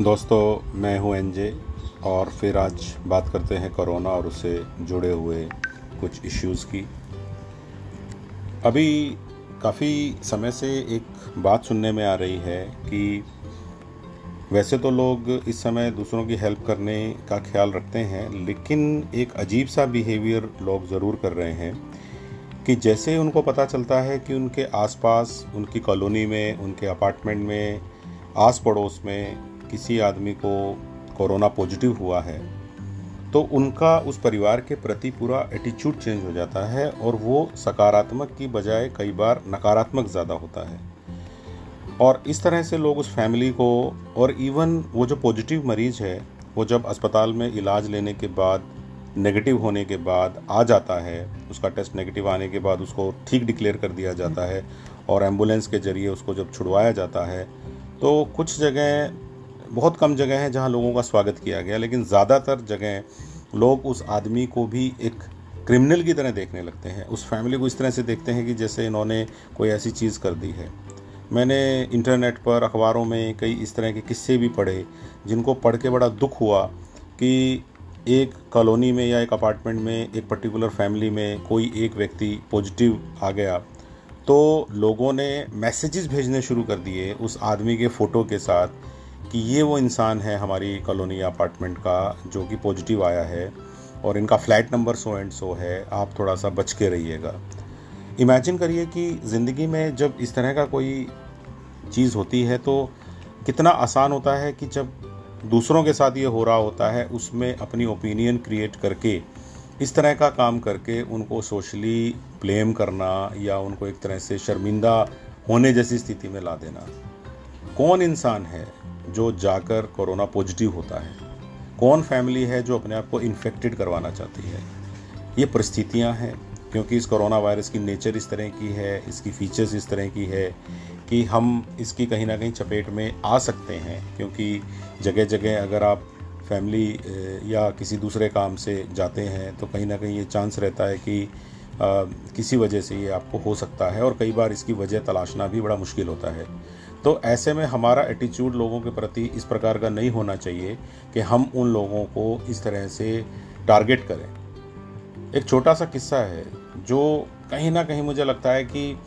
दोस्तों, मैं हूँ एनजे और फिर आज बात करते हैं कोरोना और उससे जुड़े हुए कुछ इश्यूज़ की। अभी काफ़ी समय से एक बात सुनने में आ रही है कि वैसे तो लोग इस समय दूसरों की हेल्प करने का ख्याल रखते हैं, लेकिन एक अजीब सा बिहेवियर लोग ज़रूर कर रहे हैं कि जैसे ही उनको पता चलता है कि उनके आसपास, उनकी कॉलोनी में, उनके अपार्टमेंट में आस पड़ोस में किसी आदमी को कोरोना पॉजिटिव हुआ है तो उनका उस परिवार के प्रति पूरा एटीट्यूड चेंज हो जाता है और वो सकारात्मक की बजाय कई बार नकारात्मक ज़्यादा होता है। और इस तरह से लोग उस फैमिली को और इवन वो जो पॉजिटिव मरीज़ है, वो जब अस्पताल में इलाज लेने के बाद नेगेटिव होने के बाद आ जाता है, उसका टेस्ट नेगेटिव आने के बाद उसको ठीक डिक्लेयर कर दिया जाता है और एंबुलेंस के ज़रिए उसको जब छुड़वाया जाता है तो कुछ जगह बहुत कम जगह हैं जहाँ लोगों का स्वागत किया गया, लेकिन ज़्यादातर जगह लोग उस आदमी को भी एक क्रिमिनल की तरह देखने लगते हैं। उस फैमिली को इस तरह से देखते हैं कि जैसे इन्होंने कोई ऐसी चीज़ कर दी है। मैंने इंटरनेट पर अखबारों में कई इस तरह के किस्से भी पढ़े, जिनको पढ़ के बड़ा दुख हुआ कि एक कॉलोनी में या एक अपार्टमेंट में, एक पर्टिकुलर फैमिली में कोई एक व्यक्ति पॉजिटिव आ गया। तो लोगों ने मैसेजेस भेजने शुरू कर दिए उस आदमी के फ़ोटो के साथ कि ये वो इंसान है हमारी कॉलोनी अपार्टमेंट का, जो कि पॉजिटिव आया है और इनका flat number so and so है, आप थोड़ा सा बच के रहिएगा। इमेजिन करिए कि ज़िंदगी में जब इस तरह का कोई चीज़ होती है तो कितना आसान होता है कि जब दूसरों के साथ ये हो रहा होता है, उसमें अपनी ओपिनियन क्रिएट करके, इस तरह का काम करके उनको सोशली ब्लेम करना या उनको एक तरह से शर्मिंदा होने जैसी स्थिति में ला देना। कौन इंसान है? जो जाकर कोरोना पॉजिटिव होता है कौन फैमिली है जो अपने आप को इन्फेक्टेड करवाना चाहती है? ये परिस्थितियाँ हैं क्योंकि इस कोरोना वायरस की नेचर इस तरह की है इसकी फीचर्स इस तरह की है कि हम इसकी कहीं ना कहीं चपेट में आ सकते हैं क्योंकि जगह जगह अगर आप फैमिली या किसी दूसरे काम से जाते हैं तो कहीं ना कहीं ये चांस रहता है कि आ, किसी वजह से ये आपको हो सकता है और कई बार इसकी वजह तलाशना भी बड़ा मुश्किल होता है। तो ऐसे में हमारा एटीट्यूड लोगों के प्रति इस प्रकार का नहीं होना चाहिए कि हम उन लोगों को इस तरह से टारगेट करें। एक छोटा सा किस्सा है, जो कहीं ना कहीं मुझे लगता है कि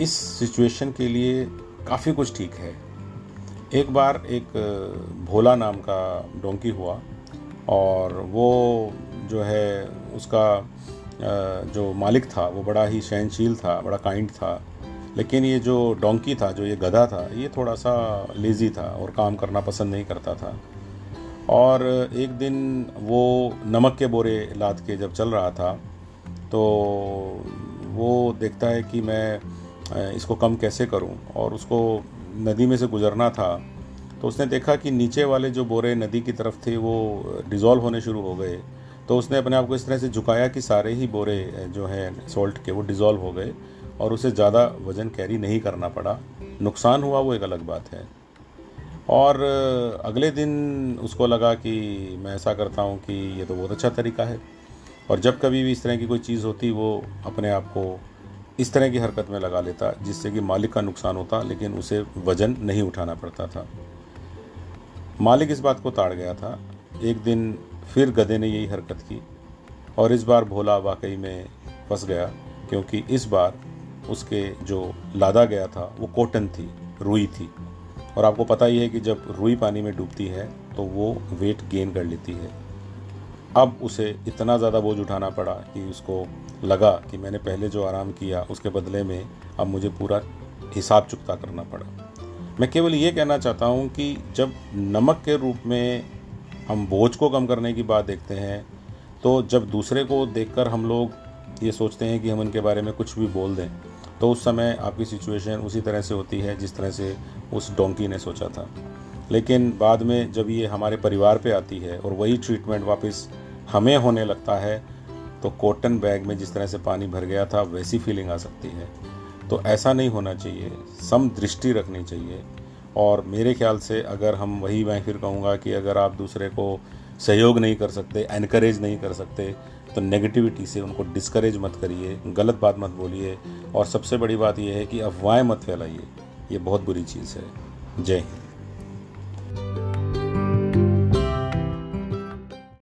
इस सिचुएशन के लिए काफ़ी कुछ ठीक है। एक बार एक भोला नाम का डोंकी हुआ और वो जो है उसका जो मालिक था, वो बड़ा ही सहनशील था, बड़ा काइंड था। लेकिन ये जो डोंकी था, जो ये गधा था, ये थोड़ा सा लेज़ी था और काम करना पसंद नहीं करता था। और एक दिन वो नमक के बोरे लाद के जब चल रहा था तो वो देखता है कि मैं इसको कम कैसे करूँ? और उसको नदी में से गुज़रना था तो उसने देखा कि नीचे वाले जो बोरे नदी की तरफ़ थे, वो डिज़ोल्व होने शुरू हो गए। तो उसने अपने आप को इस तरह से झुकाया कि सारे ही बोरे जो हैं सॉल्ट के, वो डिज़ोल्व हो गए। और उसे ज़्यादा वज़न कैरी नहीं करना पड़ा। नुकसान हुआ, वो एक अलग बात है। और अगले दिन उसको लगा कि मैं ऐसा करता हूँ कि ये तो बहुत अच्छा तरीका है। और जब कभी भी इस तरह की कोई चीज़ होती, वो अपने आप को इस तरह की हरकत में लगा लेता, जिससे कि मालिक का नुकसान होता, लेकिन उसे वज़न नहीं उठाना पड़ता था। मालिक इस बात को ताड़ गया था। एक दिन फिर गधे ने यही हरकत की, और इस बार भोला वाकई में फंस गया, क्योंकि इस बार उसके जो लादा गया था, वो कॉटन थी, रुई थी। और आपको पता ही है कि जब रुई पानी में डूबती है तो वो वेट गेन कर लेती है। अब उसे इतना ज़्यादा बोझ उठाना पड़ा कि उसको लगा कि मैंने पहले जो आराम किया, उसके बदले में अब मुझे पूरा हिसाब चुकता करना पड़ा। मैं केवल ये कहना चाहता हूँ कि जब नमक के रूप में हम बोझ को कम करने की बात देखते हैं तो जब दूसरे को देखकर हम लोग ये सोचते हैं कि हम उनके बारे में कुछ भी बोल दें तो उस समय आपकी सिचुएशन उसी तरह से होती है जिस तरह से उस डोंकी ने सोचा था। लेकिन बाद में जब ये हमारे परिवार पे आती है और वही ट्रीटमेंट वापस हमें होने लगता है तो कॉटन बैग में जिस तरह से पानी भर गया था, वैसी फीलिंग आ सकती है। तो ऐसा नहीं होना चाहिए, सम दृष्टि रखनी चाहिए। और मेरे ख्याल से अगर हम वही मैं फिर कहूँगा कि अगर आप दूसरे को सहयोग नहीं कर सकते एनकरेज नहीं कर सकते तो नेगेटिविटी से उनको डिस्करेज मत करिए, गलत बात मत बोलिए, और सबसे बड़ी बात यह है कि अफवाहें मत फैलाइए। ये बहुत बुरी चीज़ है। जय हिंद।